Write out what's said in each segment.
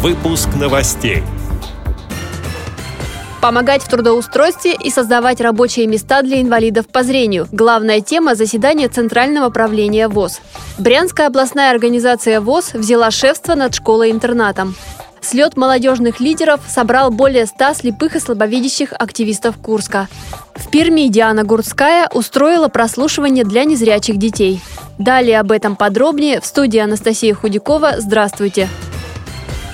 Выпуск новостей. Помогать в трудоустройстве и создавать рабочие места для инвалидов по зрению. Главная тема заседания Центрального правления ВОЗ. Брянская областная организация ВОЗ взяла шефство над школой-интернатом. Слет молодежных лидеров собрал более 100 слепых и слабовидящих активистов Курска. В Перми Диана Гурцкая устроила прослушивание для незрячих детей. Далее об этом подробнее в студии Анастасия Худякова. Здравствуйте! Здравствуйте!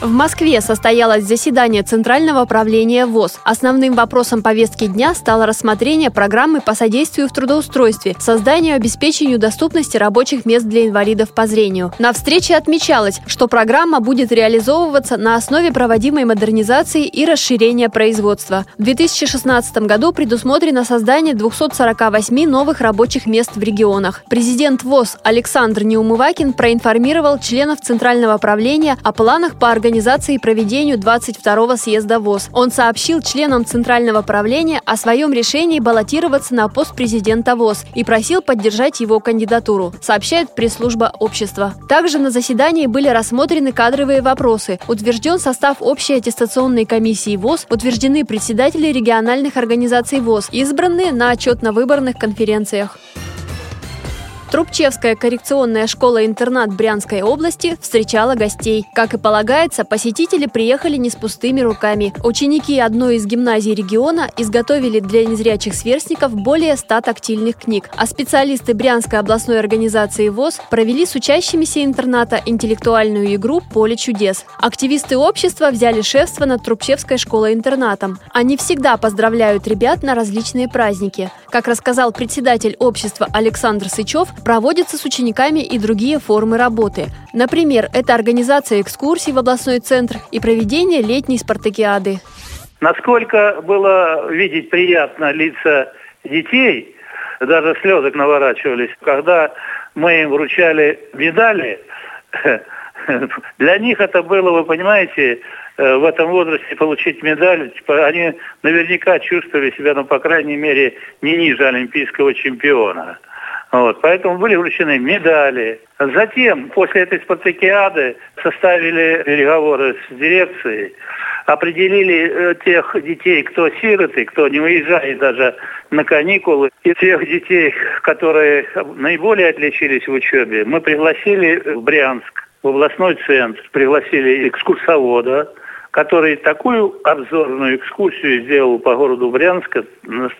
В Москве состоялось заседание Центрального правления ВОЗ. Основным вопросом повестки дня стало рассмотрение программы по содействию в трудоустройстве, созданию и обеспечению доступности рабочих мест для инвалидов по зрению. На встрече отмечалось, что программа будет реализовываться на основе проводимой модернизации и расширения производства. В 2016 году предусмотрено создание 248 новых рабочих мест в регионах. Президент ВОЗ Александр Неумывакин проинформировал членов Центрального правления о планах по организации организации и проведению 22-го съезда ВОЗ. Он сообщил членам Центрального правления о своем решении баллотироваться на пост президента ВОЗ и просил поддержать его кандидатуру, сообщает пресс-служба общества. Также на заседании были рассмотрены кадровые вопросы, утвержден состав общей аттестационной комиссии ВОЗ, утверждены председатели региональных организаций ВОЗ, избранные на отчетно-выборных конференциях. Трубчевская коррекционная школа-интернат Брянской области встречала гостей. Как и полагается, посетители приехали не с пустыми руками. Ученики одной из гимназий региона изготовили для незрячих сверстников более 100 тактильных книг, а специалисты Брянской областной организации ВОЗ провели с учащимися интерната интеллектуальную игру «Поле чудес». Активисты общества взяли шефство над Трубчевской школой-интернатом. Они всегда поздравляют ребят на различные праздники. Как рассказал председатель общества Александр Сычев, проводятся с учениками и другие формы работы. Например, это организация экскурсий в областной центр и проведение летней спартакиады. Насколько было видеть приятно лица детей, даже слезы наворачивались, когда мы им вручали медали, для них это было, вы понимаете, в этом возрасте получить медаль, типа, они наверняка чувствовали себя, ну, по крайней мере, не ниже олимпийского чемпиона. Вот, поэтому были вручены медали. Затем, после этой спартакиады, составили переговоры с дирекцией, определили э, тех детей, кто сироты, кто не уезжает даже на каникулы, и тех детей, которые наиболее отличились в учебе, мы пригласили в Брянск, в областной центр, пригласили экскурсовода, который такую обзорную экскурсию сделал по городу Брянска.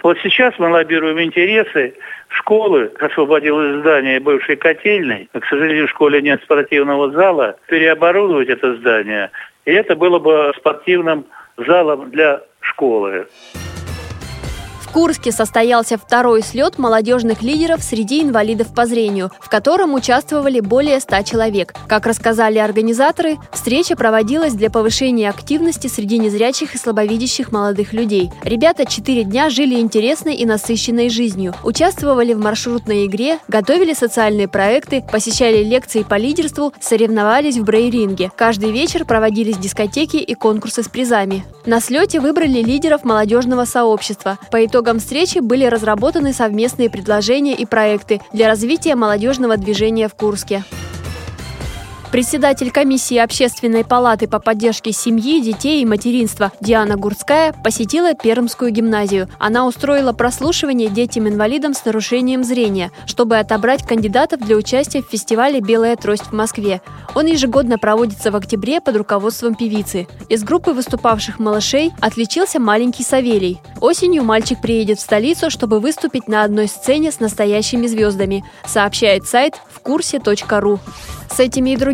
Вот сейчас мы лоббируем интересы школы, освободилось здание бывшей котельной. К сожалению, в школе нет спортивного зала. Переоборудовать это здание. И это было бы спортивным залом для школы. Курске состоялся второй слет молодежных лидеров среди инвалидов по зрению, в котором участвовали более 100 человек. Как рассказали организаторы, встреча проводилась для повышения активности среди незрячих и слабовидящих молодых людей. Ребята четыре дня жили интересной и насыщенной жизнью, участвовали в маршрутной игре, готовили социальные проекты, посещали лекции по лидерству, соревновались в брейринге. Каждый вечер проводились дискотеки и конкурсы с призами. На слете выбрали лидеров молодежного сообщества. По итогам итогам встречи были разработаны совместные предложения и проекты для развития молодежного движения в Курске. Председатель комиссии Общественной палаты по поддержке семьи, детей и материнства Диана Гурская посетила Пермскую гимназию. Она устроила прослушивание детям-инвалидам с нарушением зрения, чтобы отобрать кандидатов для участия в фестивале «Белая трость» в Москве. Он ежегодно проводится в октябре под руководством певицы. Из группы выступавших малышей отличился маленький Савелий. Осенью мальчик приедет в столицу, чтобы выступить на одной сцене с настоящими звездами, сообщает сайт вкурсе.ру. С этими и